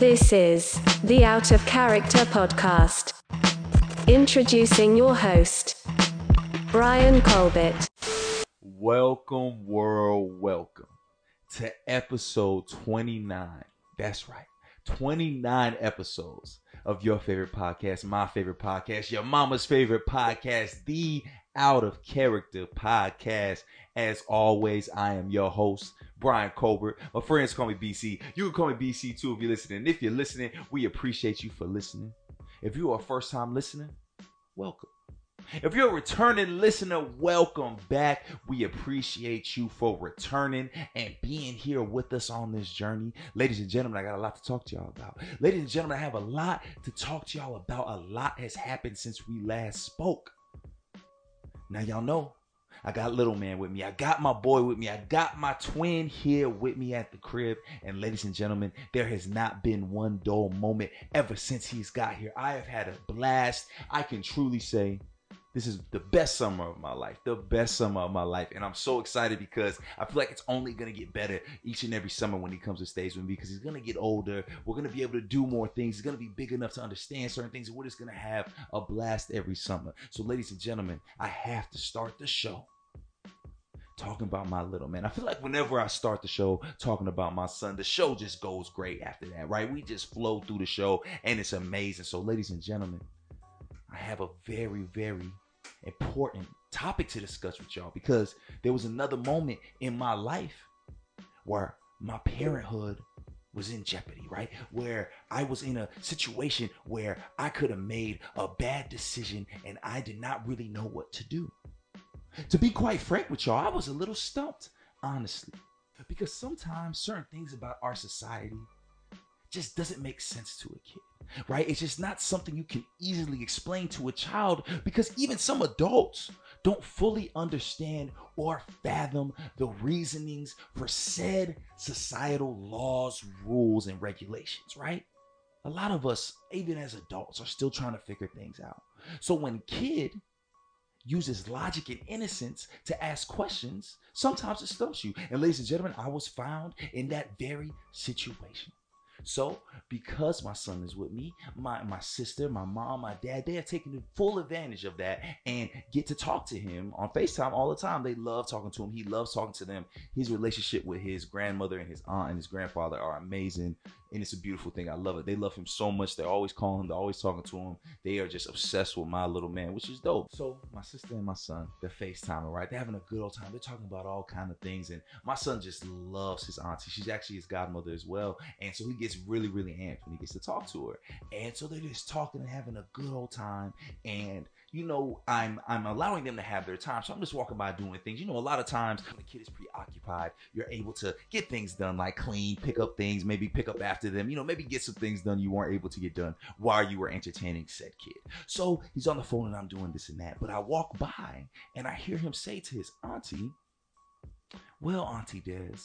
This is the Out of Character Podcast. Introducing your host, Brian Colbert. Welcome, world, welcome to episode 29. That's right, 29 episodes of your favorite podcast, my favorite podcast, your mama's favorite podcast, the Out of Character Podcast. As always, I am your host, Brian Colbert. My friends call me BC. You can call me BC too if you're listening. If you're listening, we appreciate you for listening. If you are a first time listener, welcome. If you're a returning listener, welcome back. We appreciate you for returning and being here with us on this journey. Ladies and gentlemen, I got a lot to talk to y'all about. Ladies and gentlemen, I have a lot to talk to y'all about. A lot has happened since we last spoke. Now, y'all know I got little man with me. I got my boy with me. I got my twin here with me at the crib. And ladies and gentlemen, there has not been one dull moment ever since he's got here. I have had a blast. I can truly say this is the best summer of my life, the best summer of my life. And I'm so excited because I feel like it's only going to get better each and every summer when he comes to stage with me because he's going to get older. We're going to be able to do more things. He's going to be big enough to understand certain things. And we're just going to have a blast every summer. So, ladies and gentlemen, I have to start the show talking about my little man. I feel like whenever I start the show talking about my son, the show just goes great after that, right? We just flow through the show and it's amazing. So, ladies and gentlemen, I have a very, very important topic to discuss with y'all because there was another moment in my life where my parenthood was in jeopardy, right? Where I was in a situation where I could have made a bad decision and I did not really know what to do. To be quite frank with y'all, I was a little stumped, honestly, because sometimes certain things about our society just doesn't make sense to a kid right? It's just not something you can easily explain to a child because even some adults don't fully understand or fathom the reasonings for said societal laws, rules, and regulations, right? A lot of us, even as adults, are still trying to figure things out. So when kid uses logic and innocence to ask questions, sometimes it stumps you. And ladies and gentlemen, I was found in that very situation. So, because my son is with me, my, my sister, my mom, my dad, they are taking full advantage of that and get to talk to him on FaceTime all the time. They love talking to him. He loves talking to them. His relationship with his grandmother and his aunt and his grandfather are amazing and it's a beautiful thing. I love it. They love him so much. They're always calling him. They're always talking to him. They are just obsessed with my little man, which is dope. So my sister and my son, they're FaceTiming, right? They're having a good old time. They're talking about all kind of things, and my son just loves his auntie. She's actually his godmother as well, and so he gets really, really amped when he gets to talk to her. And so they're just talking and having a good old time, and you know, I'm I'm allowing them to have their time. So I'm just walking by doing things. You know, a lot of times when the kid is preoccupied, you're able to get things done like clean, pick up things, maybe pick up after them, you know, maybe get some things done you weren't able to get done while you were entertaining said kid. So he's on the phone and I'm doing this and that. But I walk by and I hear him say to his auntie, Well, Auntie Des,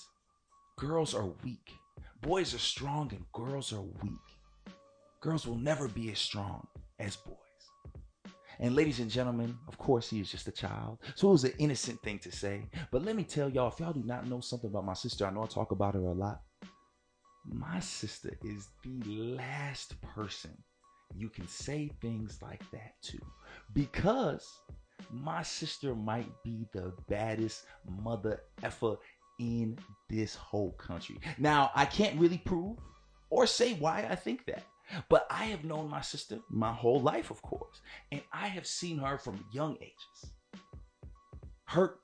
girls are weak. Boys are strong and girls are weak. Girls will never be as strong as boys. And ladies and gentlemen, of course, he is just a child. So it was an innocent thing to say. But let me tell y'all, if y'all do not know something about my sister, I know I talk about her a lot. My sister is the last person you can say things like that to. Because my sister might be the baddest mother effer in this whole country. Now, I can't really prove or say why I think that. But I have known my sister my whole life, of course, and I have seen her from young ages. Hurt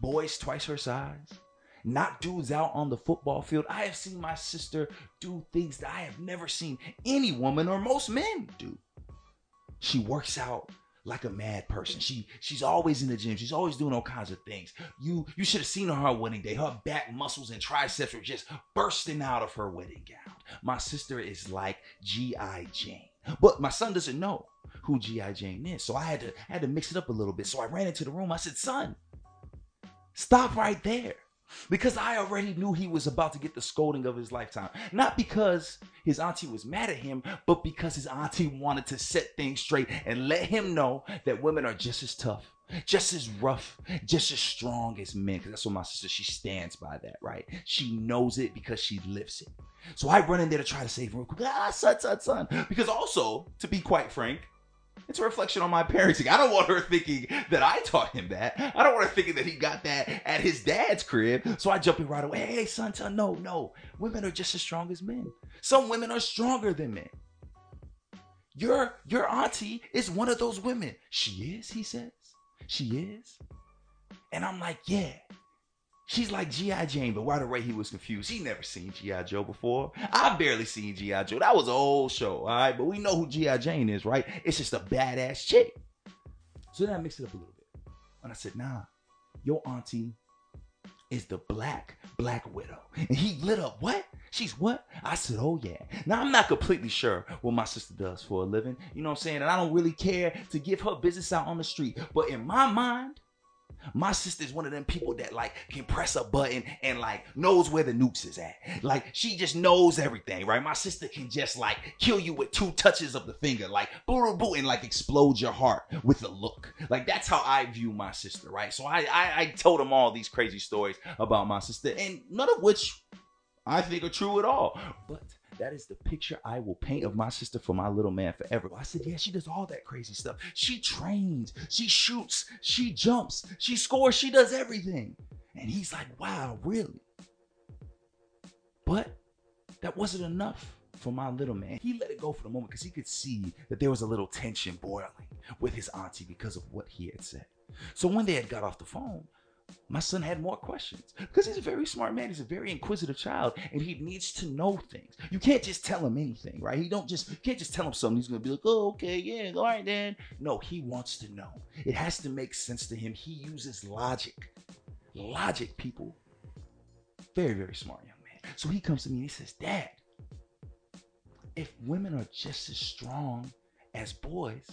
boys twice her size, knock dudes out on the football field. I have seen my sister do things that I have never seen any woman or most men do. She works out like a mad person. She she's always in the gym. She's always doing all kinds of things. You you should have seen her, her wedding day. Her back muscles and triceps were just bursting out of her wedding gown. My sister is like G.I. Jane. But my son doesn't know who G.I. Jane is. So I had to I had to mix it up a little bit. So I ran into the room. I said, son, stop right there because I already knew he was about to get the scolding of his lifetime. Not because his auntie was mad at him, but because his auntie wanted to set things straight and let him know that women are just as tough just as rough, just as strong as men. Because that's what my sister, she stands by that, right? She knows it because she lives it. So I run in there to try to save her real quick. Ah, son, son, son. Because also, to be quite frank, it's a reflection on my parenting. I don't want her thinking that I taught him that. I don't want her thinking that he got that at his dad's crib. So I jump in right away. Hey, son, son, no, no. Women are just as strong as men. Some women are stronger than men. Your your auntie is one of those women. She is, he says. She is. And I'm like, yeah. She's like G.I. Jane, but right away he was confused. He never seen G.I. Joe before. I barely seen G.I. Joe. That was an old show, all right? But we know who G.I. Jane is, right? It's just a badass chick. So then I mixed it up a little bit. And I said, nah, your auntie is the black, black widow. And he lit up, what? She's what? I said, oh yeah. Now I'm not completely sure what my sister does for a living. You know what I'm saying? And I don't really care to give her business out on the street. But in my mind, my sister's one of them people that like can press a button and like knows where the nukes is at. Like she just knows everything, right? My sister can just like kill you with two touches of the finger, like boo boo, and like explode your heart with a look. Like that's how I view my sister, right? So I I, I told him all these crazy stories about my sister, and none of which I think are true at all. But that is the picture I will paint of my sister for my little man forever. I said, yeah, she does all that crazy stuff. She trains, she shoots, she jumps, she scores, she does everything. And he's like, wow, really? But that wasn't enough for my little man. He let it go for the moment because he could see that there was a little tension boiling with his auntie because of what he had said. So when they had got off the phone, my son had more questions because he's a very smart man. He's a very inquisitive child, and he needs to know things. You can't just tell him anything, right? He don't just can't just tell him something. He's gonna be like, "Oh, okay, yeah, all right, then." No, he wants to know. It has to make sense to him. He uses logic. Logic, people. Very, very smart young man. So he comes to me and he says, "Dad, if women are just as strong as boys,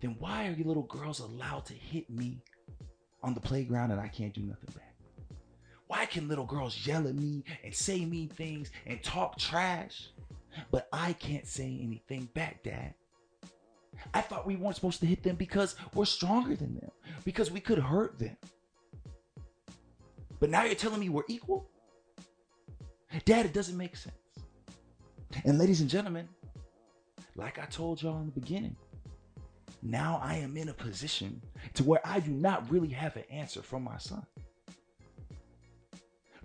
then why are you little girls allowed to hit me?" On the playground and I can't do nothing back? Why can little girls yell at me and say mean things and talk trash, but I can't say anything back, Dad? I thought we weren't supposed to hit them because we're stronger than them, because we could hurt them. But now you're telling me we're equal? Dad, it doesn't make sense. And ladies and gentlemen, like I told y'all in the beginning, now I am in a position to where I do not really have an answer for my son.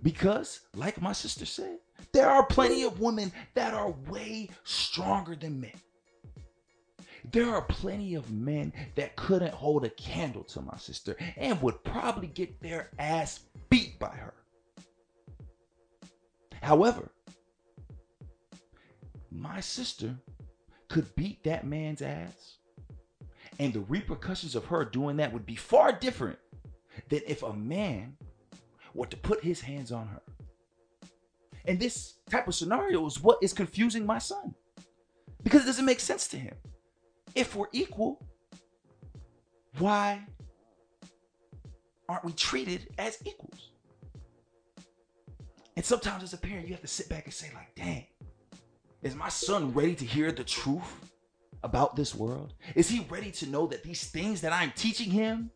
Because, like my sister said, there are plenty of women that are way stronger than men. There are plenty of men that couldn't hold a candle to my sister and would probably get their ass beat by her. However, my sister could beat that man's ass and the repercussions of her doing that would be far different than if a man were to put his hands on her. And this type of scenario is what is confusing my son because it doesn't make sense to him. If we're equal, why aren't we treated as equals? And sometimes as a parent, you have to sit back and say, like, dang, is my son ready to hear the truth about this world? Is he ready to know that these things that I'm teaching him,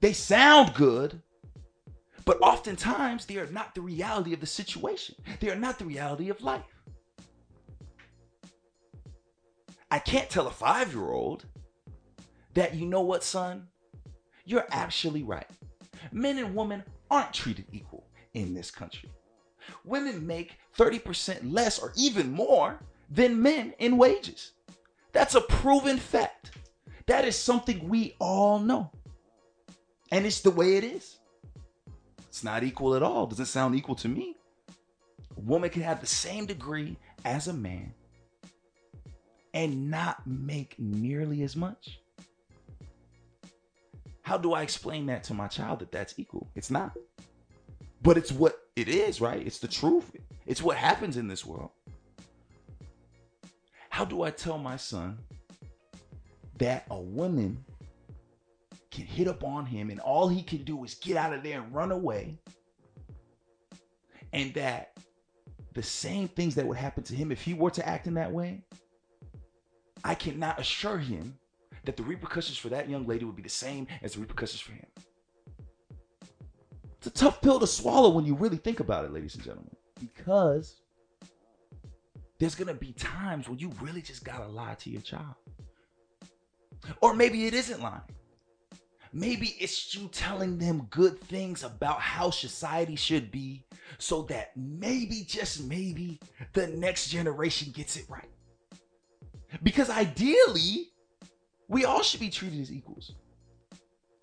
they sound good, but oftentimes they are not the reality of the situation. They are not the reality of life. I can't tell a five year old that, you know what, son? You're actually right. Men and women aren't treated equal in this country. Women make 30% less or even more than men in wages. That's a proven fact. That is something we all know. And it's the way it is. It's not equal at all. Doesn't sound equal to me. A woman can have the same degree as a man and not make nearly as much. How do I explain that to my child that that's equal? It's not. But it's what it is, right? It's the truth. It's what happens in this world. How do I tell my son that a woman can hit up on him and all he can do is get out of there and run away? And that the same things that would happen to him if he were to act in that way, I cannot assure him that the repercussions for that young lady would be the same as the repercussions for him. It's a tough pill to swallow when you really think about it, ladies and gentlemen, because there's to be times when you really just got to lie to your child. Or maybe it isn't lying. Maybe it's you telling them good things about how society should be so that maybe, just maybe, the next generation gets it right. Because ideally, we all should be treated as equals.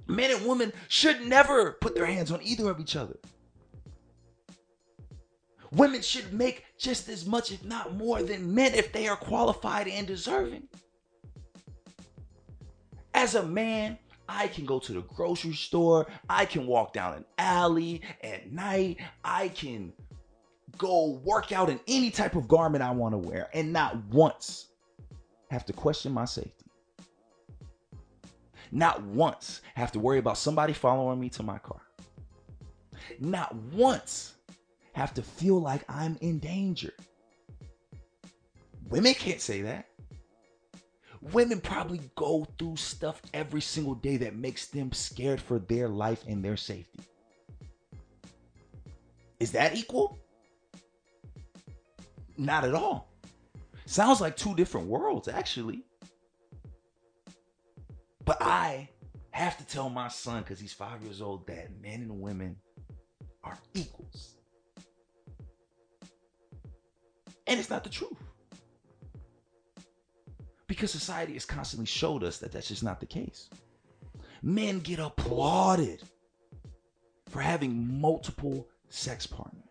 Men and women should never put their hands on either of each other. Women should make just as much, if not more, than men if they are qualified and deserving. As a man, I can go to the grocery store. I can walk down an alley at night. I can go work out in any type of garment I want to wear and not once have to question my safety. Not once have to worry about somebody following me to my car. Not once have to feel like I'm in danger. Women can't say that. Women probably go through stuff every single day that makes them scared for their life and their safety. Is that equal? Not at all. Sounds like two different worlds, actually. But I have to tell my son, because he's five years old, that men and women And it's not the truth. Because society has constantly showed us that that's just not the case. Men get applauded for having multiple sex partners,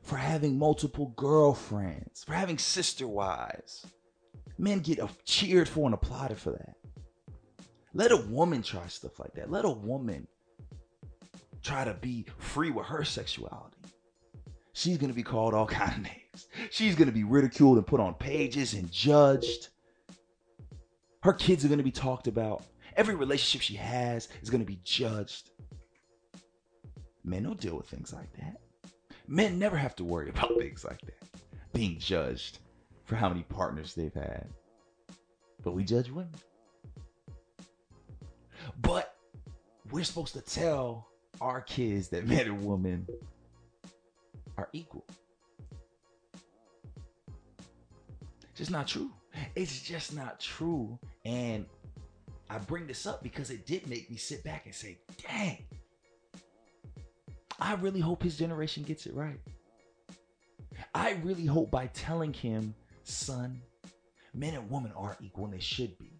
for having multiple girlfriends, for having sister wives. Men get cheered for and applauded for that. Let a woman try stuff like that. Let a woman try to be free with her sexuality. She's gonna be called all kind of names. She's gonna be ridiculed and put on pages and judged. Her kids are gonna be talked about. Every relationship she has is gonna be judged. Men don't deal with things like that. Men never have to worry about things like that. Being judged for how many partners they've had. But we judge women. But we're supposed to tell our kids that men and women are equal. Just not true. It's just not true. And I bring this up because it did make me sit back and say, dang, I really hope his generation gets it right. I really hope by telling him, son, men and women are equal and they should be.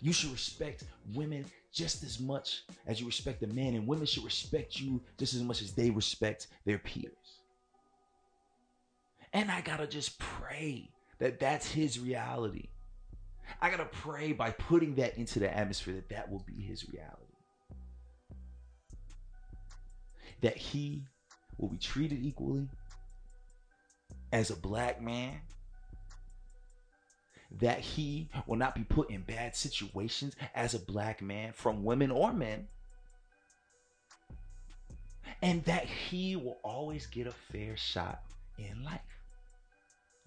You should respect women just as much as you respect the men, and women should respect you just as much as they respect their peers. And I gotta just pray that that's his reality. I gotta pray by putting that into the atmosphere that that will be his reality. That he will be treated equally as a black man that he will not be put in bad situations as a black man from women or men. And that he will always get a fair shot in life.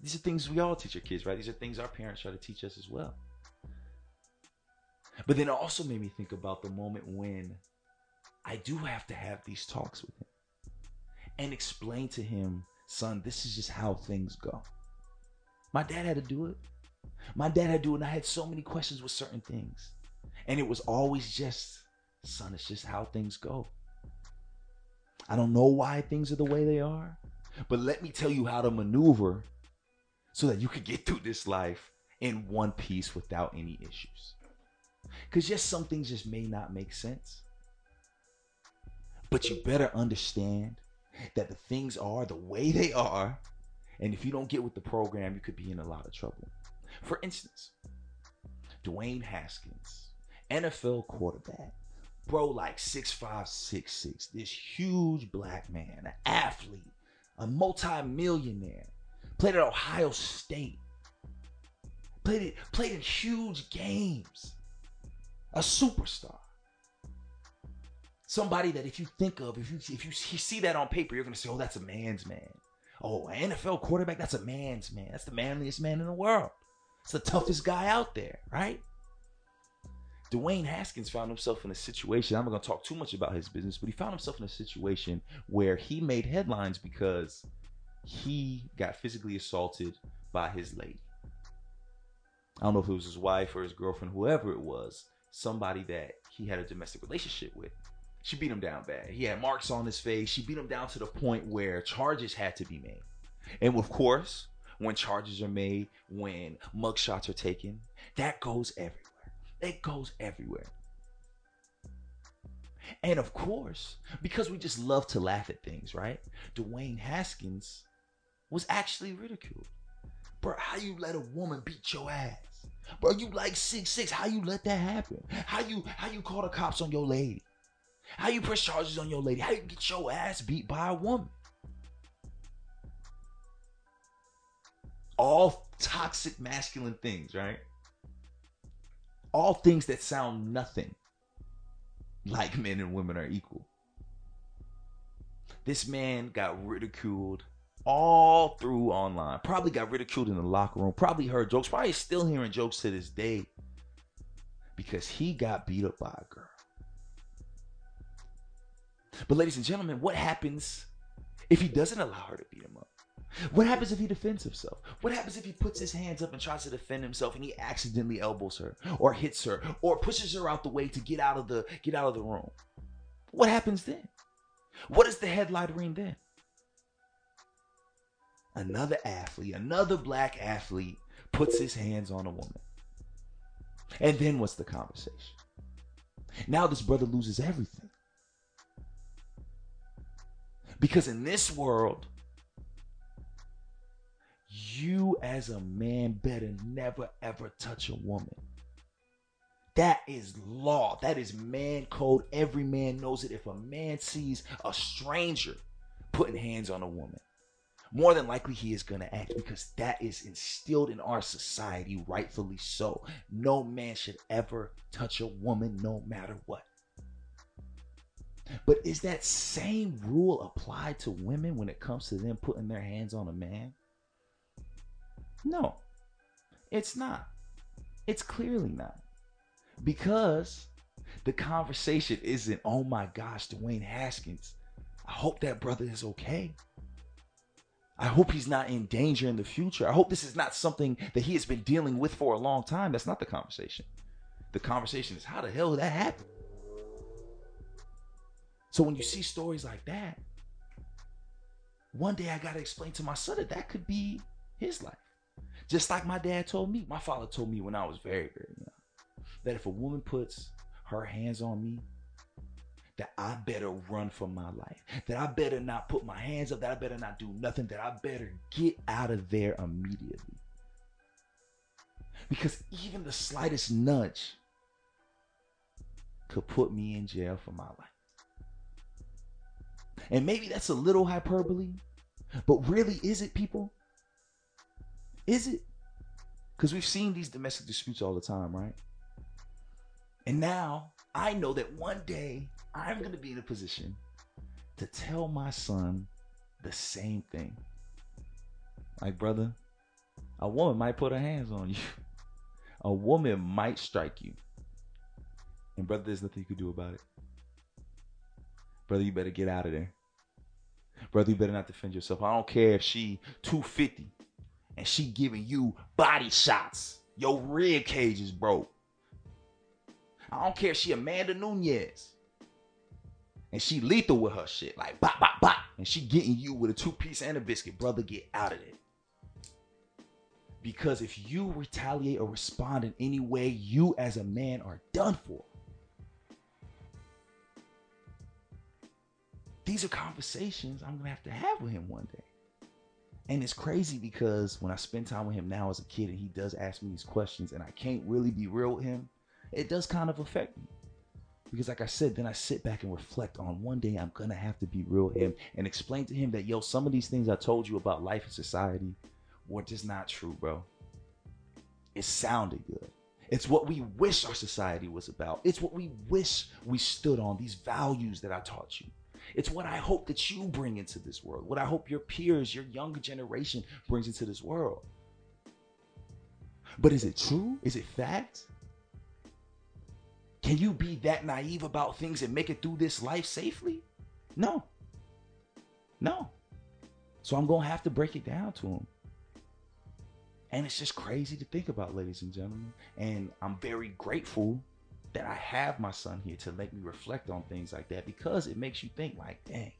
These are things we all teach our kids, right? These are things our parents try to teach us as well. But then it also made me think about the moment when I do have to have these talks with him and explain to him, son, this is just how things go. My dad had to do it. My dad had to do it, and I had so many questions with certain things. And it was always just, son, it's just how things go. I don't know why things are the way they are, but let me tell you how to maneuver so that you could get through this life in one piece without any issues. Because, yes, some things just may not make sense. But you better understand that the things are the way they are. And if you don't get with the program, you could be in a lot of trouble. For instance, Dwayne Haskins, NFL quarterback, bro, like six five, six six, this huge black man, an athlete, a multi-millionaire, played at Ohio State, played it, played in huge games, a superstar. Somebody that if you think of, if you if you see that on paper, you're gonna say, "Oh, that's a man's man." Oh, NFL quarterback, that's a man's man. That's the manliest man in the world. It's the toughest guy out there, right? Dwayne Haskins found himself in a situation. I'm not going to talk too much about his business, but he found himself in a situation where he made headlines because he got physically assaulted by his lady. I don't know if it was his wife or his girlfriend, whoever it was, somebody that he had a domestic relationship with. She beat him down bad. He had marks on his face. She beat him down to the point where charges had to be made. And of course, when charges are made, when mugshots are taken, that goes everywhere. It goes everywhere. And of course, because we just love to laugh at things, right? Dwayne Haskins was actually ridiculed. Bro, how you let a woman beat your ass? Bro, you like six six. How you let that happen? How you how you call the cops on your lady? How you press charges on your lady? How you get your ass beat by a woman? All toxic masculine things, right? All things that sound nothing like men and women are equal. This man got ridiculed all through online. Probably got ridiculed in the locker room. Probably heard jokes. Probably still hearing jokes to this day because he got beat up by a girl. But, ladies and gentlemen, what happens if he doesn't allow her to beat him up? What happens if he defends himself? What happens if he puts his hands up and tries to defend himself and he accidentally elbows her or hits her or pushes her out the way to get out of the get out of the room? What happens then? What is the headlight ring then? Another athlete, another black athlete puts his hands on a woman. And then what's the conversation? Now this brother loses everything. Because in this world, you as a man better never ever touch a woman. That is law. That is man code. Every man knows it. If a man sees a stranger putting hands on a woman, more than likely he is going to act because that is instilled in our society, rightfully so. No man should ever touch a woman no matter what. But is that same rule applied to women when it comes to them putting their hands on a man? No, it's not. It's clearly not. Because the conversation isn't, oh my gosh, Dwayne Haskins. I hope that brother is okay. I hope he's not in danger in the future. I hope this is not something that he has been dealing with for a long time. That's not the conversation. The conversation is how the hell did that happen? So when you see stories like that, one day I got to explain to my son that that could be his life. Just like my dad told me, my father told me when I was very, very young, that if a woman puts her hands on me, that I better run for my life, that I better not put my hands up, that I better not do nothing, that I better get out of there immediately. Because even the slightest nudge could put me in jail for my life. And maybe that's a little hyperbole, but really, is it, people? Is it? Because we've seen these domestic disputes all the time, right? And now I know that one day I'm going to be in a position to tell my son the same thing. Like, brother, a woman might put her hands on you, a woman might strike you. And, brother, there's nothing you can do about it. Brother, you better get out of there. Brother, you better not defend yourself. I don't care if she 250 and she giving you body shots. Your rib cage is broke. I don't care if she Amanda Nunes. And she lethal with her shit. Like bop, bop, bop. And she getting you with a two-piece and a biscuit. Brother, get out of it. Because if you retaliate or respond in any way, you as a man are done for. These are conversations I'm gonna have to have with him one day. And it's crazy because when I spend time with him now as a kid and he does ask me these questions and I can't really be real with him, it does kind of affect me. Because like I said, then I sit back and reflect on one day I'm gonna have to be real him and explain to him that yo, some of these things I told you about life and society were just not true, bro. It sounded good. It's what we wish our society was about. It's what we wish we stood on, these values that I taught you. It's what I hope that you bring into this world, what I hope your peers, your younger generation brings into this world. But is it true? Is it fact? Can you be that naive about things and make it through this life safely? No. No. So I'm going to have to break it down to him. And it's just crazy to think about, ladies and gentlemen. And I'm very grateful that I have my son here to make me reflect on things like that because it makes you think, like, dang,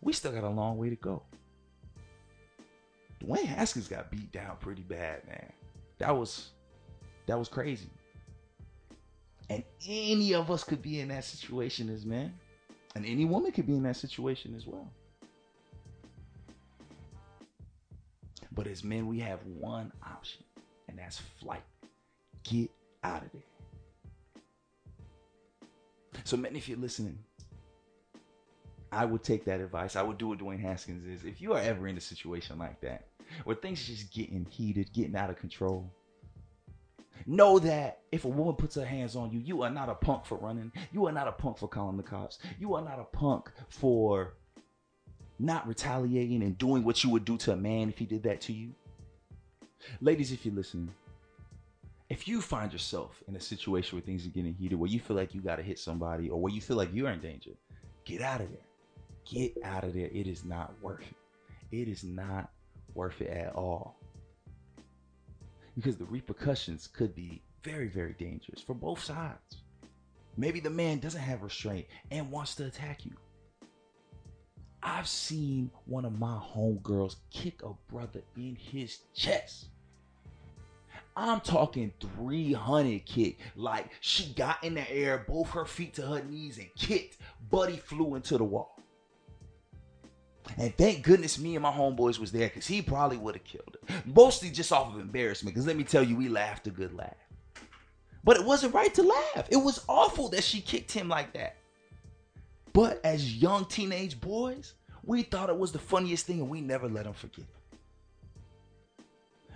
we still got a long way to go. Dwayne Haskins got beat down pretty bad, man. That was that was crazy. And any of us could be in that situation as men. And any woman could be in that situation as well. But as men, we have one option, and that's flight. Get out of there. So, men, if you're listening, I would take that advice. I would do what Dwayne Haskins is. If you are ever in a situation like that, where things are just getting heated, getting out of control, know that if a woman puts her hands on you, you are not a punk for running. You are not a punk for calling the cops. You are not a punk for not retaliating and doing what you would do to a man if he did that to you. Ladies, if you're listening, if you find yourself in a situation where things are getting heated, where you feel like you got to hit somebody or where you feel like you're in danger, get out of there. Get out of there. It is not worth it. It is not worth it at all. Because the repercussions could be very, very dangerous for both sides. Maybe the man doesn't have restraint and wants to attack you. I've seen one of my homegirls kick a brother in his chest. I'm talking 300 kick. Like she got in the air, both her feet to her knees, and kicked. Buddy flew into the wall. And thank goodness me and my homeboys was there because he probably would have killed her. Mostly just off of embarrassment. Because let me tell you, we laughed a good laugh. But it wasn't right to laugh. It was awful that she kicked him like that. But as young teenage boys, we thought it was the funniest thing and we never let him forget.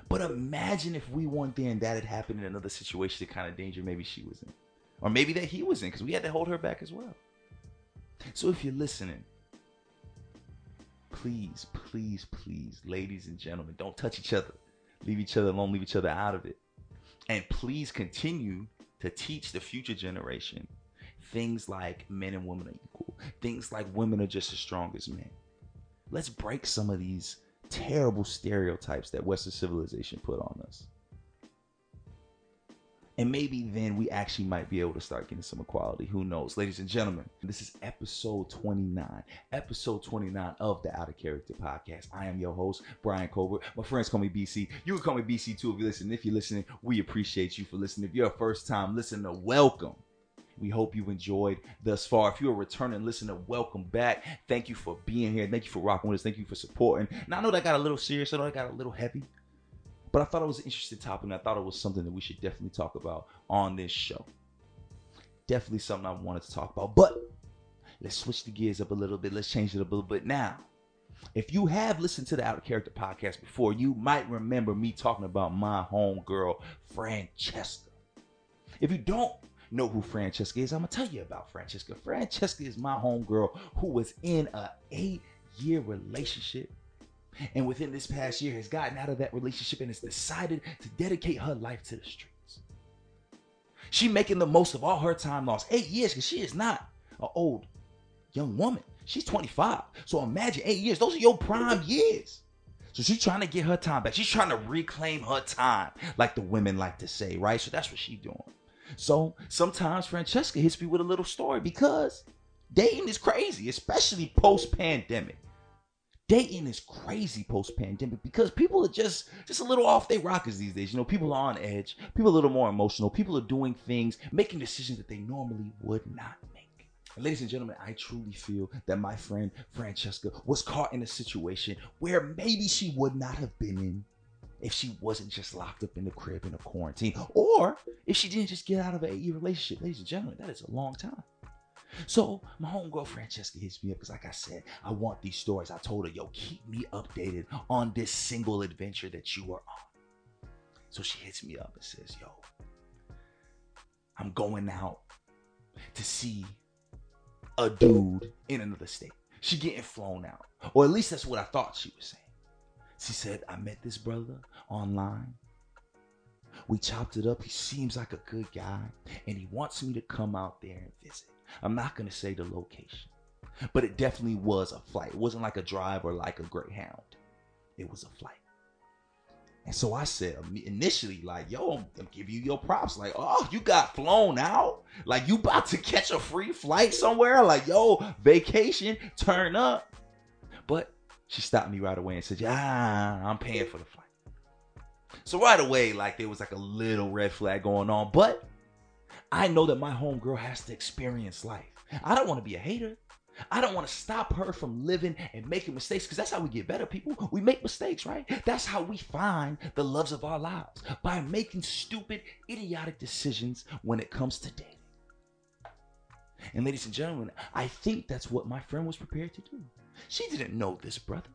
But imagine if we weren't there and that had happened in another situation, the kind of danger maybe she was in. Or maybe that he was in, because we had to hold her back as well. So if you're listening, please, please, please, ladies and gentlemen, don't touch each other. Leave each other alone, leave each other out of it. And please continue to teach the future generation things like men and women are equal, things like women are just as strong as men. Let's break some of these terrible stereotypes that Western civilization put on us. And maybe then we actually might be able to start getting some equality. Who knows? Ladies and gentlemen, this is episode 29. Episode 29 of the Out of Character podcast. I am your host, Brian Colbert. My friends call me BC. You can call me BC too if you listen. If you're listening, we appreciate you for listening. If you're a first time listener, welcome. We hope you enjoyed thus far. If you're a returning listener, welcome back. Thank you for being here. Thank you for rocking with us. Thank you for supporting. Now, I know that got a little serious. I know that got a little heavy. But I thought it was an interesting topic, and I thought it was something that we should definitely talk about on this show. Definitely something I wanted to talk about. But let's switch the gears up a little bit. Let's change it up a little bit now. If you have listened to the Out of Character podcast before, you might remember me talking about my homegirl, Francesca. If you don't know who Francesca is, I'm gonna tell you about Francesca. Francesca is my homegirl who was in a eight-year relationship and within this past year has gotten out of that relationship and has decided to dedicate her life to the streets. She making the most of all her time lost. Eight years, because she is not an old young woman. She's 25. So imagine eight years. Those are your prime years. So she's trying to get her time back. She's trying to reclaim her time, like the women like to say, right? So that's what she's doing. So sometimes Francesca hits me with a little story because dating is crazy, especially post pandemic dating is crazy post pandemic because people are just just a little off their rockers these days. You know, people are on edge, people are a little more emotional, people are doing things, making decisions that they normally would not make. And ladies and gentlemen, I truly feel that my friend Francesca was caught in a situation where maybe she would not have been in if she wasn't just locked up in the crib in a quarantine, or if she didn't just get out of a eight-year relationship. Ladies and gentlemen, that is a long time. So my homegirl Francesca hits me up because, like I said, I want these stories. I told her, yo, keep me updated on this single adventure that you are on. So she hits me up and says, yo, I'm going out to see a dude in another state. She getting flown out. Or at least that's what I thought she was saying. She said, I met this brother online. We chopped it up. He seems like a good guy, and he wants me to come out there and visit. I'm not going to say the location, but it definitely was a flight. It wasn't like a drive or like a Greyhound. It was a flight. And so I said um, initially, like, yo, I'm give you your props. Like, oh, you got flown out? Like, you about to catch a free flight somewhere? Like, yo, vacation, turn up. But she stopped me right away and said, yeah, I'm paying for the flight. So right away, like, there was like a little red flag going on. But I know that my homegirl has to experience life. I don't want to be a hater. I don't want to stop her from living and making mistakes because that's how we get better, people. We make mistakes, right? That's how we find the loves of our lives by making stupid, idiotic decisions when it comes to dating. And, ladies and gentlemen, I think that's what my friend was prepared to do. She didn't know this brother.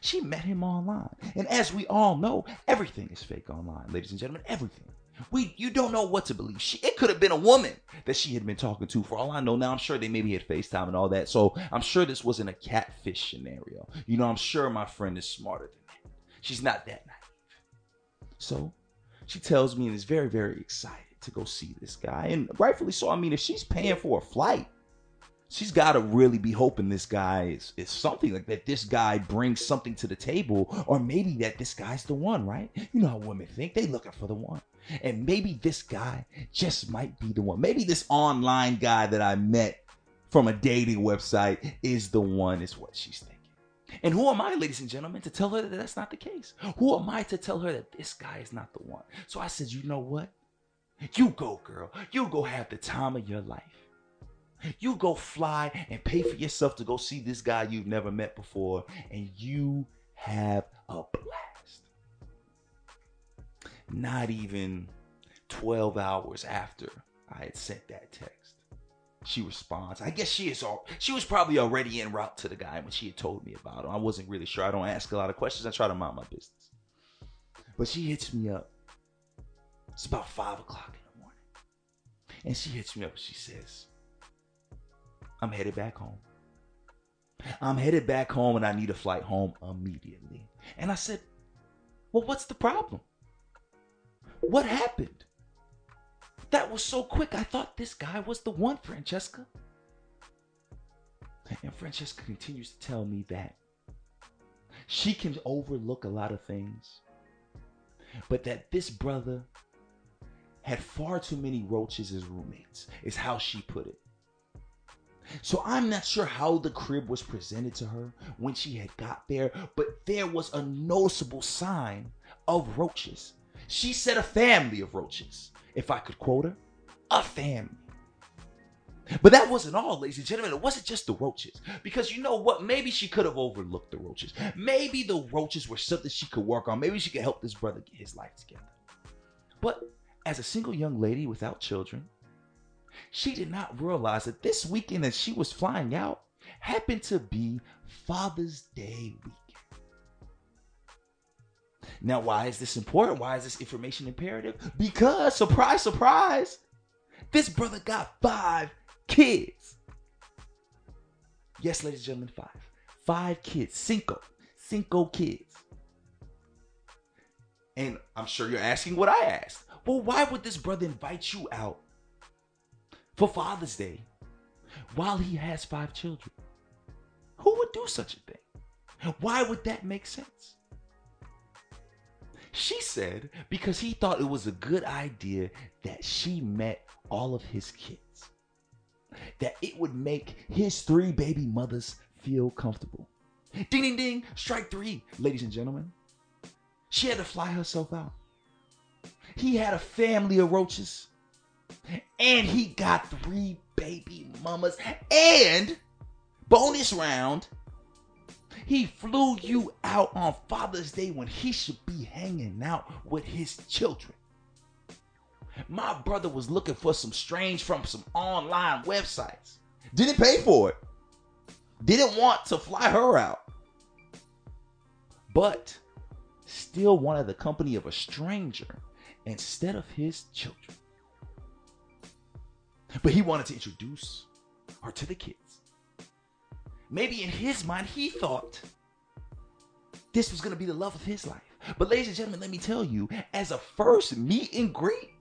She met him online. And as we all know, everything is fake online, ladies and gentlemen. Everything. We you don't know what to believe. She it could have been a woman that she had been talking to for all I know. Now I'm sure they maybe had FaceTime and all that. So I'm sure this wasn't a catfish scenario. You know, I'm sure my friend is smarter than that. She's not that naive. So she tells me and is very, very excited to go see this guy. And rightfully so. I mean, if she's paying for a flight, she's got to really be hoping this guy is, is something like that. This guy brings something to the table, or maybe that this guy's the one, right? You know how women think they looking for the one, and maybe this guy just might be the one. Maybe this online guy that I met from a dating website is the one. Is what she's thinking. And who am I, ladies and gentlemen, to tell her that that's not the case? Who am I to tell her that this guy is not the one? So I said, you know what? You go, girl. You go have the time of your life. You go fly and pay for yourself to go see this guy you've never met before, and you have a blast. Not even 12 hours after I had sent that text, she responds. I guess she is all she was probably already en route to the guy when she had told me about him. I wasn't really sure. I don't ask a lot of questions. I try to mind my business. But she hits me up. It's about five o'clock in the morning. And she hits me up she says, I'm headed back home. I'm headed back home and I need a flight home immediately. And I said, Well, what's the problem? What happened? That was so quick. I thought this guy was the one, Francesca. And Francesca continues to tell me that she can overlook a lot of things, but that this brother had far too many roaches as roommates, is how she put it. So I'm not sure how the crib was presented to her when she had got there, but there was a noticeable sign of roaches. She said a family of roaches, if I could quote her, a family. But that wasn't all, ladies and gentlemen. It wasn't just the roaches. Because you know what? Maybe she could have overlooked the roaches. Maybe the roaches were something she could work on. Maybe she could help this brother get his life together. But as a single young lady without children, she did not realize that this weekend that she was flying out happened to be Father's Day weekend. Now, why is this important? Why is this information imperative? Because, surprise, surprise, this brother got five kids. Yes, ladies and gentlemen, five. Five kids. Cinco. Cinco kids. And I'm sure you're asking what I asked. Well, why would this brother invite you out for Father's Day while he has five children. Who would do such a thing? Why would that make sense? She said because he thought it was a good idea that she met all of his kids. That it would make his three baby mothers feel comfortable. Ding, ding, ding. Strike three, ladies and gentlemen. She had to fly herself out. He had a family of roaches and he got three baby mamas. And bonus round, he flew you out on Father's Day when he should be hanging out with his children. My brother was looking for some strange from some online websites. Didn't pay for it. Didn't want to fly her out. But still wanted the company of a stranger instead of his children. But he wanted to introduce her to the kids. Maybe in his mind, he thought this was going to be the love of his life. But ladies and gentlemen, let me tell you, as a first meet and greet,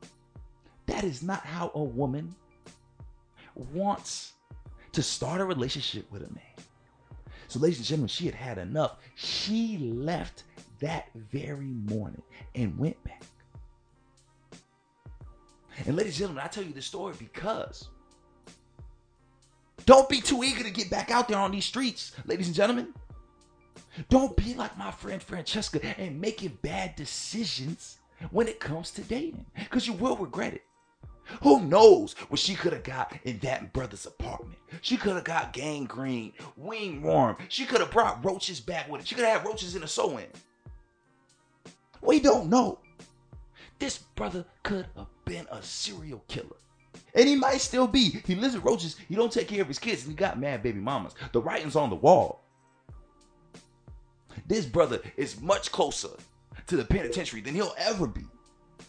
that is not how a woman wants to start a relationship with a man. So, ladies and gentlemen, she had had enough. She left that very morning and went back. And, ladies and gentlemen, I tell you this story because don't be too eager to get back out there on these streets, ladies and gentlemen. Don't be like my friend Francesca and making bad decisions when it comes to dating because you will regret it. Who knows what she could have got in that brother's apartment? She could have got gangrene, ringworm. She could have brought roaches back with it. She could have had roaches in a sew in. We don't know. This brother could have been a serial killer. And he might still be. He lives with roaches. He don't take care of his kids. And he got mad baby mamas. The writing's on the wall. This brother is much closer to the penitentiary than he'll ever be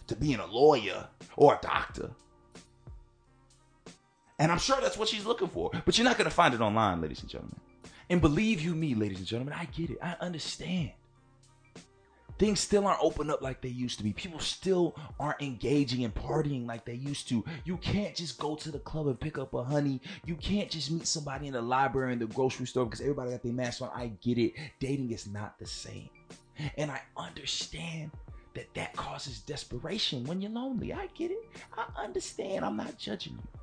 to being a lawyer or a doctor. And I'm sure that's what she's looking for. But you're not going to find it online, ladies and gentlemen. And believe you me, ladies and gentlemen, I get it. I understand. Things still aren't open up like they used to be. People still aren't engaging and partying like they used to. You can't just go to the club and pick up a honey. You can't just meet somebody in the library in the grocery store because everybody got their mask on. I get it. Dating is not the same. And I understand that that causes desperation when you're lonely. I get it. I understand. I'm not judging you.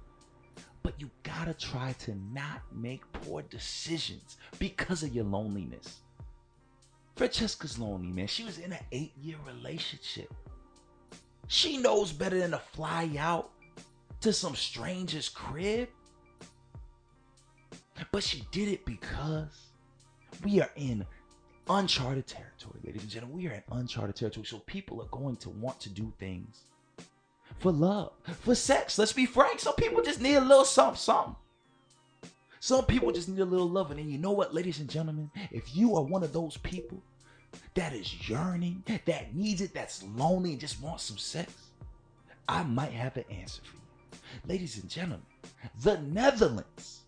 But you gotta try to not make poor decisions because of your loneliness. Francesca's lonely, man. She was in an eight year relationship. She knows better than to fly out to some stranger's crib. But she did it because we are in uncharted territory, ladies and gentlemen. We are in uncharted territory. So people are going to want to do things for love, for sex. Let's be frank. Some people just need a little something, something. Some people just need a little loving. And you know what, ladies and gentlemen? If you are one of those people that is yearning, that needs it, that's lonely, and just wants some sex, I might have an answer for you. Ladies and gentlemen, the Netherlands,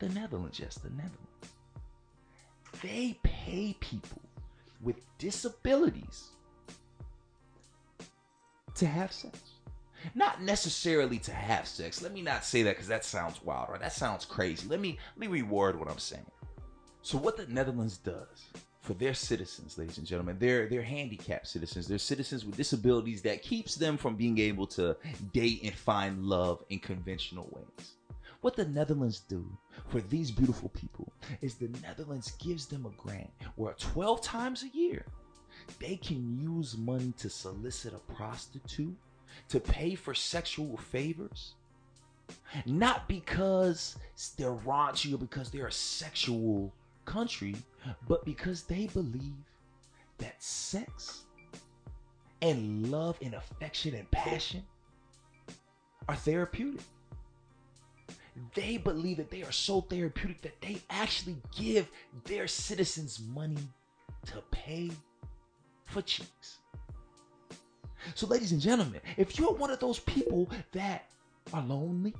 the Netherlands, yes, the Netherlands, they pay people with disabilities to have sex. Not necessarily to have sex. Let me not say that because that sounds wild, right? That sounds crazy. Let me let me reword what I'm saying. So what the Netherlands does for their citizens, ladies and gentlemen, they're they're handicapped citizens. They're citizens with disabilities that keeps them from being able to date and find love in conventional ways. What the Netherlands do for these beautiful people is the Netherlands gives them a grant where 12 times a year they can use money to solicit a prostitute to pay for sexual favors. Not because they're raunchy or because they're a sexual country, but because they believe that sex and love and affection and passion are therapeutic. They believe that they are so therapeutic that they actually give their citizens money to pay for cheeks. So, ladies and gentlemen, if you're one of those people that are lonely,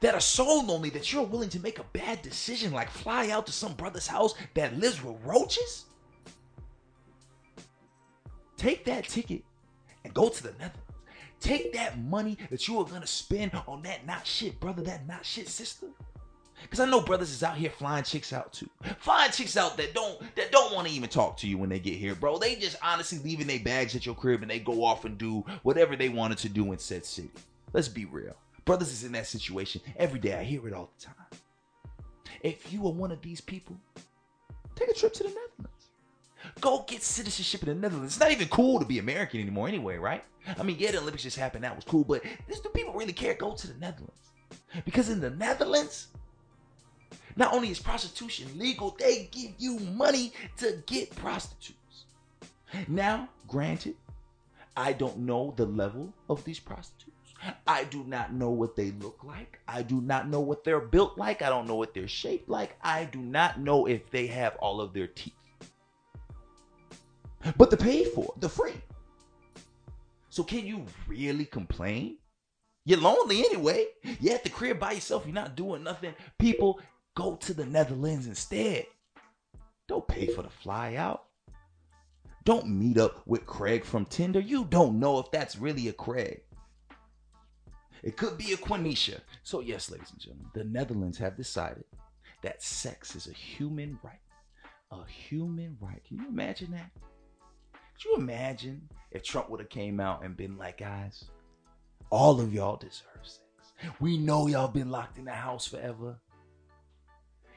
that are so lonely that you're willing to make a bad decision like fly out to some brother's house that lives with roaches, take that ticket and go to the Netherlands. Take that money that you are gonna spend on that not shit brother, that not shit sister, Cause I know brothers is out here flying chicks out too. Flying chicks out that don't that don't want to even talk to you when they get here, bro. They just honestly leaving their bags at your crib and they go off and do whatever they wanted to do in said city. Let's be real. Brothers is in that situation every day. I hear it all the time. If you are one of these people, take a trip to the Netherlands. Go get citizenship in the Netherlands. It's not even cool to be American anymore, anyway, right? I mean, yeah, the Olympics just happened. That was cool, but this do people really care? Go to the Netherlands because in the Netherlands, not only is prostitution legal, they give you money to get prostitutes. Now, granted, I don't know the level of these prostitutes. I do not know what they look like. I do not know what they're built like. I don't know what they're shaped like. I do not know if they have all of their teeth. But they're paid for, they're free. So can you really complain? You're lonely anyway. You're at the crib by yourself. You're not doing nothing. People Go to the Netherlands instead. Don't pay for the fly out. Don't meet up with Craig from Tinder. You don't know if that's really a Craig. It could be a Quenisha. So, yes, ladies and gentlemen, the Netherlands have decided that sex is a human right. A human right. Can you imagine that? Could you imagine if Trump would have came out and been like, guys, all of y'all deserve sex. We know y'all been locked in the house forever.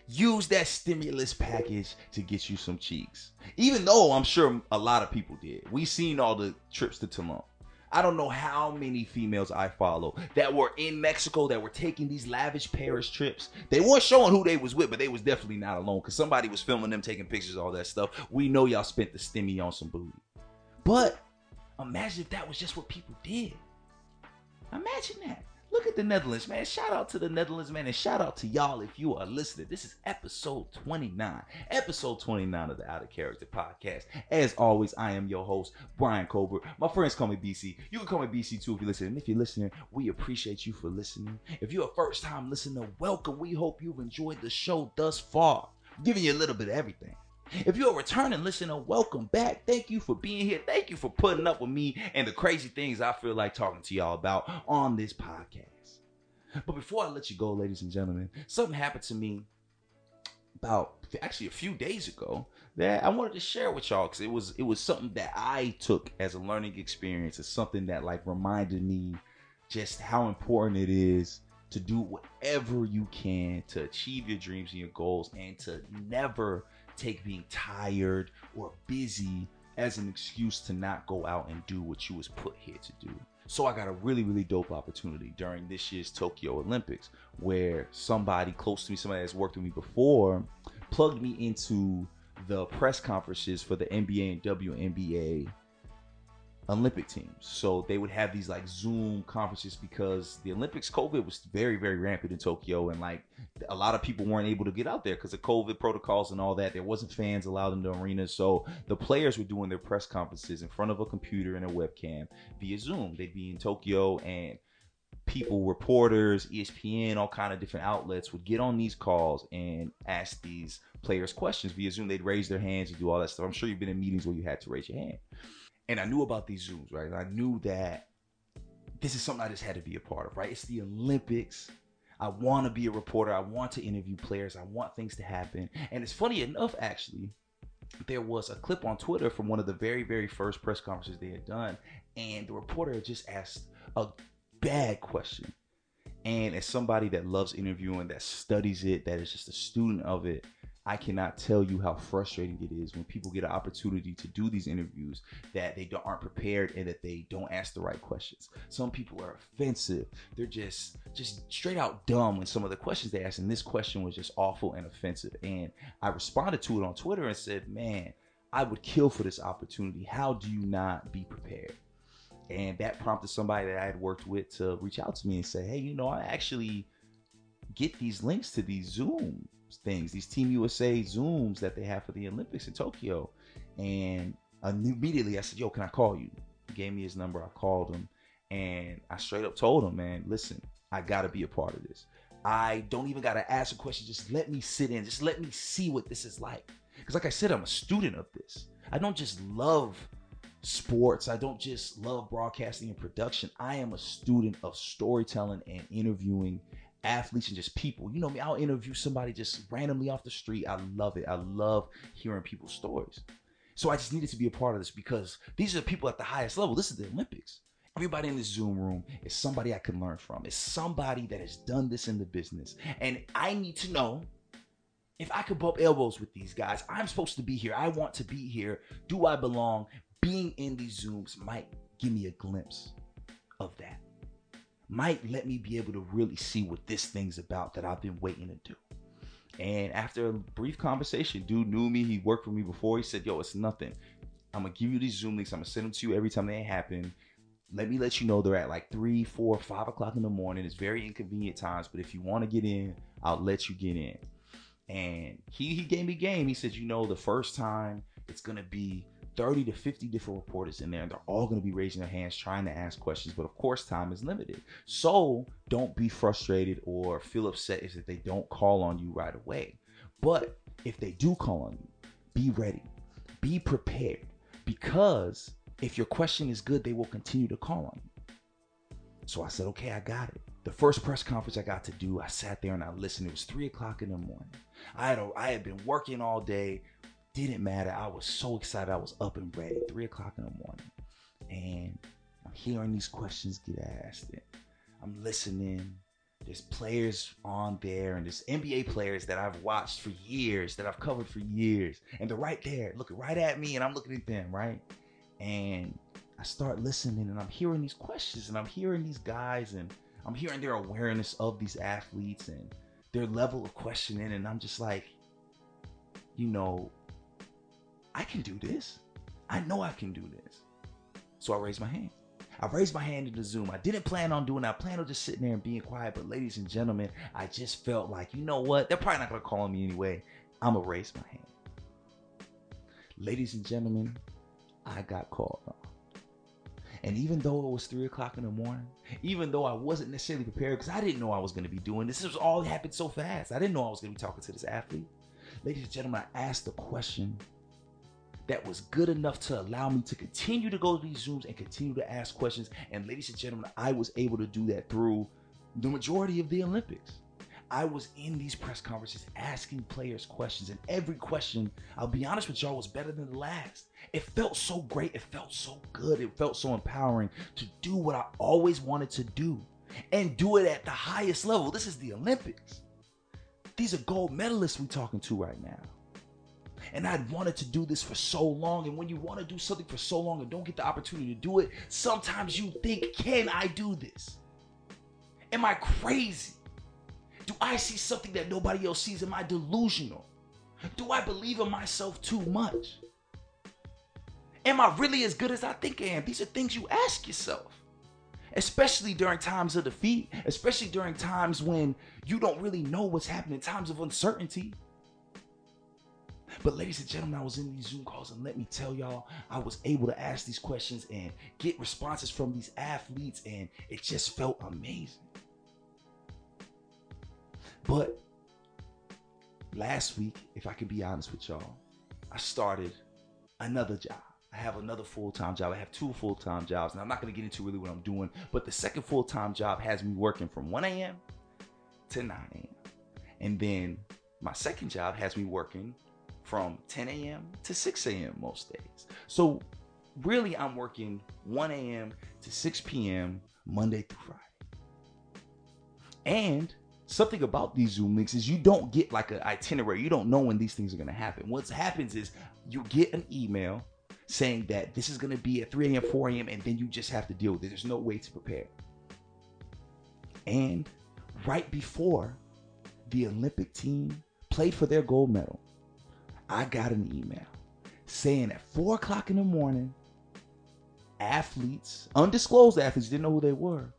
Use that stimulus package to get you some cheeks. Even though I'm sure a lot of people did. We seen all the trips to Tulum. I don't know how many females I follow that were in Mexico that were taking these lavish Paris trips. They weren't showing who they was with, but they was definitely not alone because somebody was filming them taking pictures, all that stuff. We know y'all spent the stimmy on some booty. But imagine if that was just what people did. Imagine that. Look at the Netherlands, man. Shout out to the Netherlands, man, and shout out to y'all if you are listening. This is episode 29. Episode 29 of the Out of Character podcast. As always, I am your host, Brian Colbert. My friends call me BC. You can call me BC too if you're listening. And if you're listening, we appreciate you for listening. If you're a first time listener, welcome. We hope you've enjoyed the show thus far. I'm giving you a little bit of everything. If you're a returning listener, welcome back. Thank you for being here. Thank you for putting up with me and the crazy things I feel like talking to y'all about on this podcast. But before I let you go, ladies and gentlemen, something happened to me about actually a few days ago that I wanted to share with y'all because it was it was something that I took as a learning experience. It's something that like reminded me just how important it is to do whatever you can to achieve your dreams and your goals and to never take being tired or busy as an excuse to not go out and do what you was put here to do. So I got a really, really dope opportunity during this year's Tokyo Olympics where somebody close to me, somebody that's worked with me before, plugged me into the press conferences for the NBA and WNBA Olympic teams. So they would have these like Zoom conferences because the Olympics COVID was very very rampant in Tokyo and like a lot of people weren't able to get out there because of COVID protocols and all that. There wasn't fans allowed in the arena, so the players were doing their press conferences in front of a computer and a webcam via Zoom. They'd be in Tokyo and people, reporters, ESPN, all kind of different outlets would get on these calls and ask these players questions via Zoom. They'd raise their hands and do all that stuff. I'm sure you've been in meetings where you had to raise your hand and I knew about these Zooms, right? I knew that this is something I just had to be a part of, right? It's the Olympics. I want to be a reporter. I want to interview players. I want things to happen. And it's funny enough, actually, there was a clip on Twitter from one of the very, very first press conferences they had done. And the reporter just asked a bad question. And as somebody that loves interviewing, that studies it, that is just a student of it, I cannot tell you how frustrating it is when people get an opportunity to do these interviews that they aren't prepared and that they don't ask the right questions. Some people are offensive. They're just just straight out dumb when some of the questions they ask. And this question was just awful and offensive. And I responded to it on Twitter and said, "Man, I would kill for this opportunity. How do you not be prepared?" And that prompted somebody that I had worked with to reach out to me and say, "Hey, you know, I actually." Get these links to these Zoom things, these Team USA Zooms that they have for the Olympics in Tokyo. And immediately I said, Yo, can I call you? He gave me his number. I called him and I straight up told him, Man, listen, I got to be a part of this. I don't even got to ask a question. Just let me sit in. Just let me see what this is like. Because, like I said, I'm a student of this. I don't just love sports. I don't just love broadcasting and production. I am a student of storytelling and interviewing athletes and just people. You know me, I'll interview somebody just randomly off the street. I love it. I love hearing people's stories. So I just needed to be a part of this because these are the people at the highest level. This is the Olympics. Everybody in this Zoom room is somebody I can learn from. It's somebody that has done this in the business. And I need to know if I could bump elbows with these guys. I'm supposed to be here. I want to be here. Do I belong? Being in these Zooms might give me a glimpse of that might let me be able to really see what this thing's about that I've been waiting to do. And after a brief conversation, dude knew me. He worked for me before. He said, Yo, it's nothing. I'm gonna give you these Zoom links. I'm gonna send them to you every time they happen. Let me let you know they're at like three, four, five o'clock in the morning. It's very inconvenient times, but if you want to get in, I'll let you get in. And he he gave me game. He said, you know, the first time it's gonna be 30 to 50 different reporters in there and they're all going to be raising their hands trying to ask questions but of course time is limited so don't be frustrated or feel upset if they don't call on you right away but if they do call on you be ready be prepared because if your question is good, they will continue to call on you. So I said, okay, I got it. The first press conference I got to do, I sat there and I listened. It was three o'clock in the morning. I had a, I had been working all day. Didn't matter. I was so excited. I was up and ready. Three o'clock in the morning, and I'm hearing these questions get asked. And I'm listening. There's players on there, and there's NBA players that I've watched for years, that I've covered for years, and they're right there, looking right at me, and I'm looking at them, right? And I start listening, and I'm hearing these questions, and I'm hearing these guys, and I'm hearing their awareness of these athletes and their level of questioning, and I'm just like, you know, I can do this. I know I can do this. So I raised my hand. I raised my hand in the Zoom. I didn't plan on doing that. I planned on just sitting there and being quiet. But ladies and gentlemen, I just felt like, you know what? They're probably not gonna call on me anyway. I'm gonna raise my hand. Ladies and gentlemen, I got called on. And even though it was three o'clock in the morning, even though I wasn't necessarily prepared because I didn't know I was going to be doing this, this was all happened so fast. I didn't know I was going to be talking to this athlete. Ladies and gentlemen, I asked a question that was good enough to allow me to continue to go to these Zooms and continue to ask questions. And ladies and gentlemen, I was able to do that through the majority of the Olympics. I was in these press conferences asking players questions, and every question, I'll be honest with y'all, was better than the last. It felt so great. It felt so good. It felt so empowering to do what I always wanted to do and do it at the highest level. This is the Olympics. These are gold medalists we're talking to right now. And I'd wanted to do this for so long. And when you want to do something for so long and don't get the opportunity to do it, sometimes you think, can I do this? Am I crazy? Do I see something that nobody else sees? Am I delusional? Do I believe in myself too much? Am I really as good as I think I am? These are things you ask yourself. Especially during times of defeat, especially during times when you don't really know what's happening, times of uncertainty. But, ladies and gentlemen, I was in these Zoom calls, and let me tell y'all, I was able to ask these questions and get responses from these athletes, and it just felt amazing. But last week, if I can be honest with y'all, I started another job. I have another full time job. I have two full time jobs, and I'm not going to get into really what I'm doing. But the second full time job has me working from 1 a.m. to 9 a.m. And then my second job has me working from 10 a.m. to 6 a.m. most days. So really, I'm working 1 a.m. to 6 p.m. Monday through Friday. And something about these Zoom links is you don't get like an itinerary. You don't know when these things are going to happen. What happens is you get an email saying that this is going to be at 3 a.m., 4 a.m., and then you just have to deal with it. There's no way to prepare. And right before the Olympic team played for their gold medal, I got an email saying at 4 o'clock in the morning, athletes, undisclosed athletes, didn't know who they were,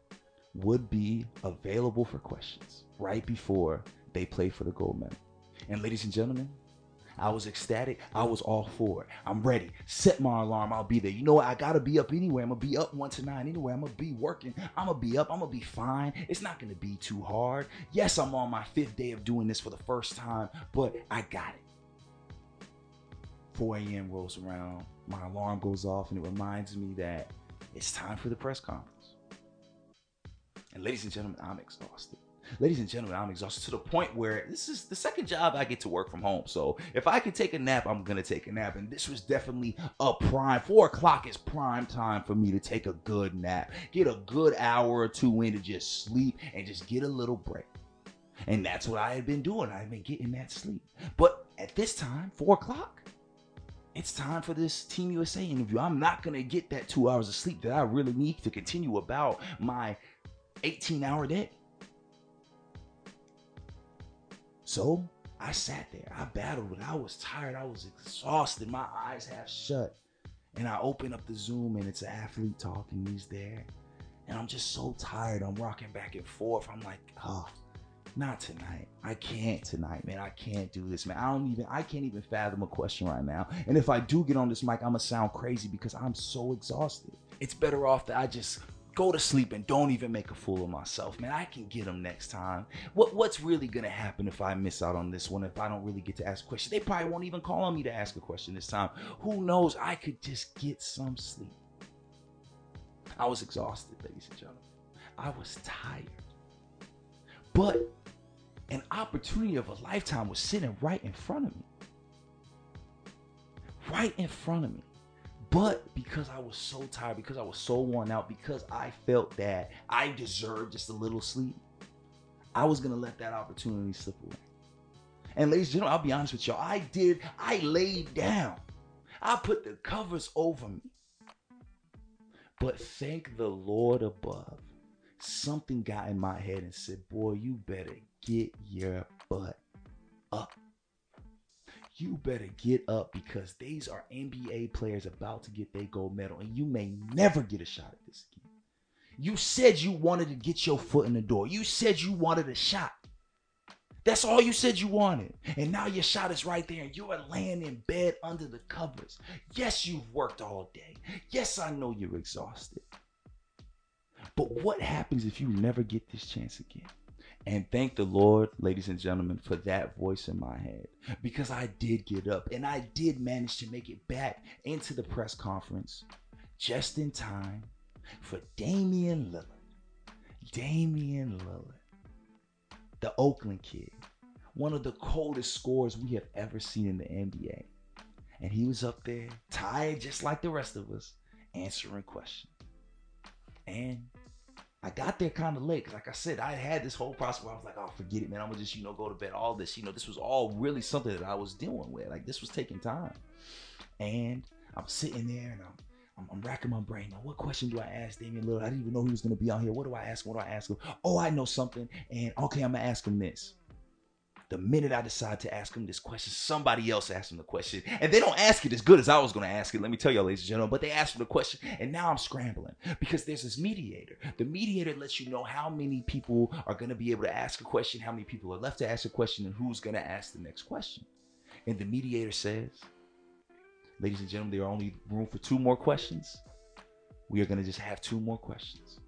would be available for questions right before they play for the gold medal. And ladies and gentlemen, I was ecstatic. I was all for it. I'm ready. Set my alarm. I'll be there. You know what? I gotta be up anyway. I'm gonna be up one to nine anyway. I'm gonna be working. I'm gonna be up. I'm gonna be fine. It's not gonna be too hard. Yes, I'm on my fifth day of doing this for the first time, but I got it. 4 a.m. rolls around. My alarm goes off, and it reminds me that it's time for the press conference. And ladies and gentlemen, I'm exhausted. Ladies and gentlemen, I'm exhausted to the point where this is the second job I get to work from home. So if I can take a nap, I'm gonna take a nap. And this was definitely a prime. Four o'clock is prime time for me to take a good nap, get a good hour or two in to just sleep and just get a little break. And that's what I had been doing. I had been getting that sleep. But at this time, four o'clock, it's time for this Team USA interview. I'm not gonna get that two hours of sleep that I really need to continue about my 18 hour day. So I sat there, I battled it. I was tired, I was exhausted, my eyes half shut. And I open up the Zoom and it's an athlete talking, he's there. And I'm just so tired. I'm rocking back and forth. I'm like, oh, not tonight. I can't tonight, man. I can't do this, man. I don't even, I can't even fathom a question right now. And if I do get on this mic, I'm gonna sound crazy because I'm so exhausted. It's better off that I just go to sleep and don't even make a fool of myself, man. I can get them next time. What what's really gonna happen if I miss out on this one? If I don't really get to ask a question, they probably won't even call on me to ask a question this time. Who knows? I could just get some sleep. I was exhausted, ladies and gentlemen. I was tired. But an opportunity of a lifetime was sitting right in front of me. Right in front of me. But because I was so tired, because I was so worn out, because I felt that I deserved just a little sleep, I was gonna let that opportunity slip away. And ladies and gentlemen, I'll be honest with y'all. I did, I laid down. I put the covers over me. But thank the Lord above. Something got in my head and said, Boy, you better get your butt up. You better get up because these are NBA players about to get their gold medal, and you may never get a shot at this again. You said you wanted to get your foot in the door. You said you wanted a shot. That's all you said you wanted. And now your shot is right there, and you are laying in bed under the covers. Yes, you've worked all day. Yes, I know you're exhausted. But what happens if you never get this chance again? And thank the Lord, ladies and gentlemen, for that voice in my head. Because I did get up and I did manage to make it back into the press conference just in time for Damian Lillard. Damian Lillard, the Oakland kid, one of the coldest scorers we have ever seen in the NBA. And he was up there, tired just like the rest of us, answering questions. And I got there kind of late like I said, I had this whole process where I was like, "Oh, forget it, man. I'm gonna just, you know, go to bed." All this, you know, this was all really something that I was dealing with. Like this was taking time, and I'm sitting there and I'm, I'm, I'm racking my brain. Now, what question do I ask Damian Lillard? I didn't even know he was gonna be on here. What do I ask? What do I ask him? Oh, I know something, and okay, I'm gonna ask him this. The minute I decide to ask him this question, somebody else asked him the question. And they don't ask it as good as I was going to ask it. Let me tell y'all, ladies and gentlemen. But they asked him the question. And now I'm scrambling because there's this mediator. The mediator lets you know how many people are going to be able to ask a question, how many people are left to ask a question, and who's going to ask the next question. And the mediator says, ladies and gentlemen, there are only room for two more questions. We are going to just have two more questions.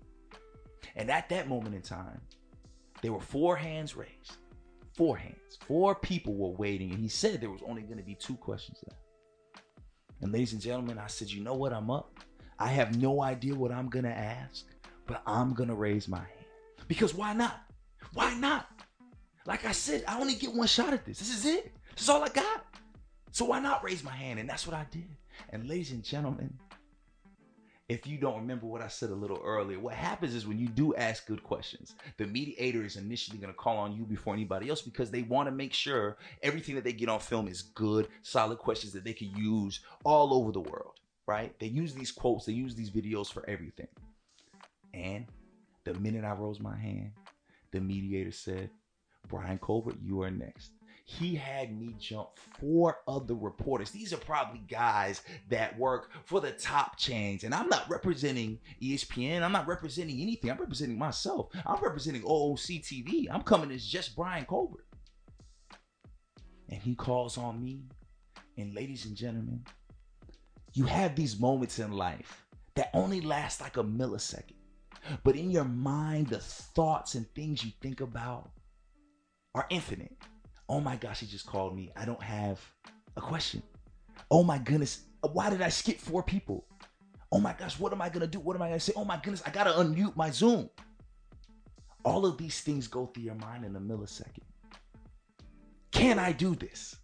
And at that moment in time, there were four hands raised four hands. Four people were waiting, and he said there was only going to be two questions left. And ladies and gentlemen, I said, you know what? I'm up. I have no idea what I'm going to ask, but I'm going to raise my hand. Because why not? Why not? Like I said, I only get one shot at this. This is it. This is all I got. So why not raise my hand? And that's what I did. And ladies and gentlemen, if you don't remember what I said a little earlier, what happens is when you do ask good questions, the mediator is initially going to call on you before anybody else because they want to make sure everything that they get on film is good, solid questions that they can use all over the world, right? They use these quotes, they use these videos for everything. And the minute I rose my hand, the mediator said, Brian Colbert, you are next he had me jump four other reporters. These are probably guys that work for the top chains. And I'm not representing ESPN. I'm not representing anything. I'm representing myself. I'm representing OOC TV. I'm coming as just Brian Colbert. And he calls on me. And ladies and gentlemen, you have these moments in life that only last like a millisecond. But in your mind, the thoughts and things you think about are infinite Oh my gosh, he just called me. I don't have a question. Oh my goodness, why did I skip four people? Oh my gosh, what am I gonna do? What am I gonna say? Oh my goodness, I gotta unmute my Zoom. All of these things go through your mind in a millisecond. Can I do this?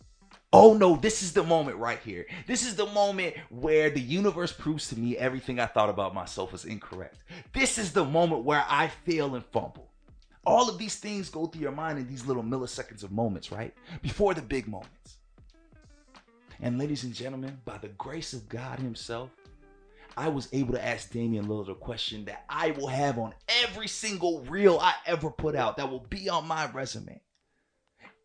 Oh no, this is the moment right here. This is the moment where the universe proves to me everything I thought about myself was incorrect. This is the moment where I fail and fumble. All of these things go through your mind in these little milliseconds of moments, right? Before the big moments. And ladies and gentlemen, by the grace of God Himself, I was able to ask Damian Lillard a question that I will have on every single reel I ever put out that will be on my resume.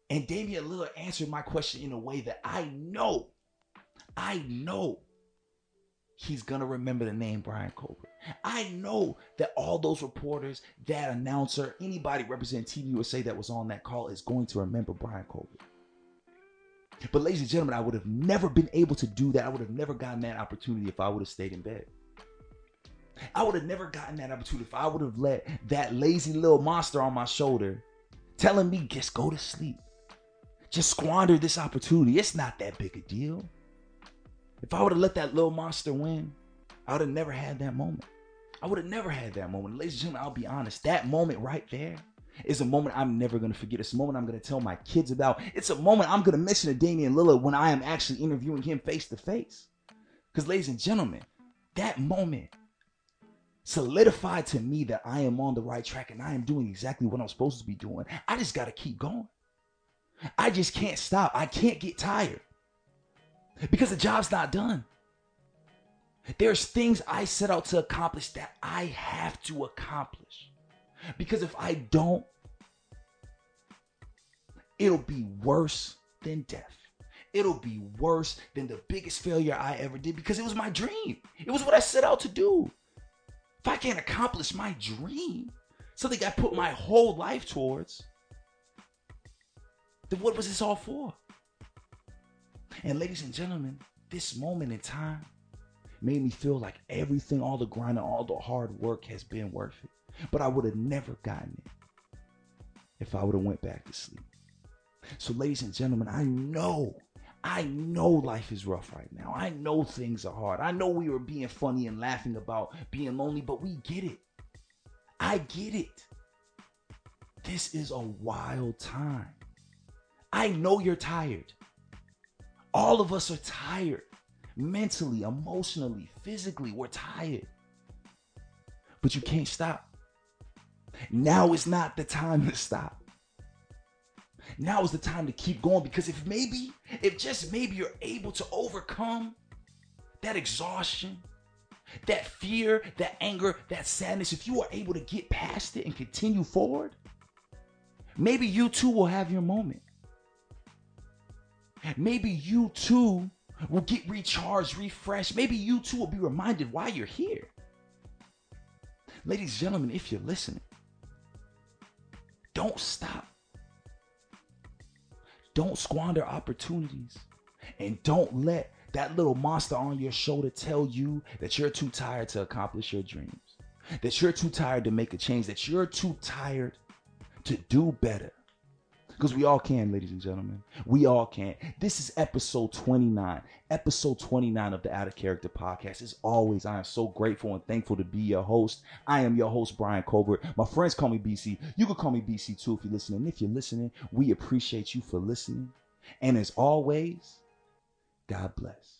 And Damian Lillard answered my question in a way that I know, I know he's going to remember the name Brian Colbert. I know that all those reporters, that announcer, anybody representing Team USA that was on that call is going to remember Brian Colbert. But, ladies and gentlemen, I would have never been able to do that. I would have never gotten that opportunity if I would have stayed in bed. I would have never gotten that opportunity if I would have let that lazy little monster on my shoulder telling me, just go to sleep. Just squander this opportunity. It's not that big a deal. If I would have let that little monster win, I would have never had that moment. I would have never had that moment. Ladies and gentlemen, I'll be honest. That moment right there is a moment I'm never going to forget. It's a moment I'm going to tell my kids about. It's a moment I'm going to mention to Damian Lillard when I am actually interviewing him face to face. Because, ladies and gentlemen, that moment solidified to me that I am on the right track and I am doing exactly what I'm supposed to be doing. I just got to keep going. I just can't stop. I can't get tired because the job's not done. There's things I set out to accomplish that I have to accomplish. Because if I don't, it'll be worse than death. It'll be worse than the biggest failure I ever did because it was my dream. It was what I set out to do. If I can't accomplish my dream, something I put my whole life towards, then what was this all for? And ladies and gentlemen, this moment in time made me feel like everything, all the grind and all the hard work has been worth it. But I would have never gotten it if I would have went back to sleep. So ladies and gentlemen, I know I know life is rough right now. I know things are hard. I know we were being funny and laughing about being lonely, but we get it. I get it. This is a wild time. I know you're tired. All of us are tired. Mentally, emotionally, physically, we're tired. But you can't stop. Now is not the time to stop. Now is the time to keep going because if maybe, if just maybe you're able to overcome that exhaustion, that fear, that anger, that sadness, if you are able to get past it and continue forward, maybe you too will have your moment. Maybe you too will get recharged, refreshed. Maybe you too will be reminded why you're here. Ladies and gentlemen, if you're listening, don't stop. Don't squander opportunities. And don't let that little monster on your shoulder tell you that you're too tired to accomplish your dreams, that you're too tired to make a change, that you're too tired to do better. Because we all can, ladies and gentlemen. We all can. This is episode 29. Episode 29 of the Out of Character podcast. As always, I am so grateful and thankful to be your host. I am your host, Brian Colbert. My friends call me BC. You can call me BC too if you're listening. If you're listening, we appreciate you for listening. And as always, God bless.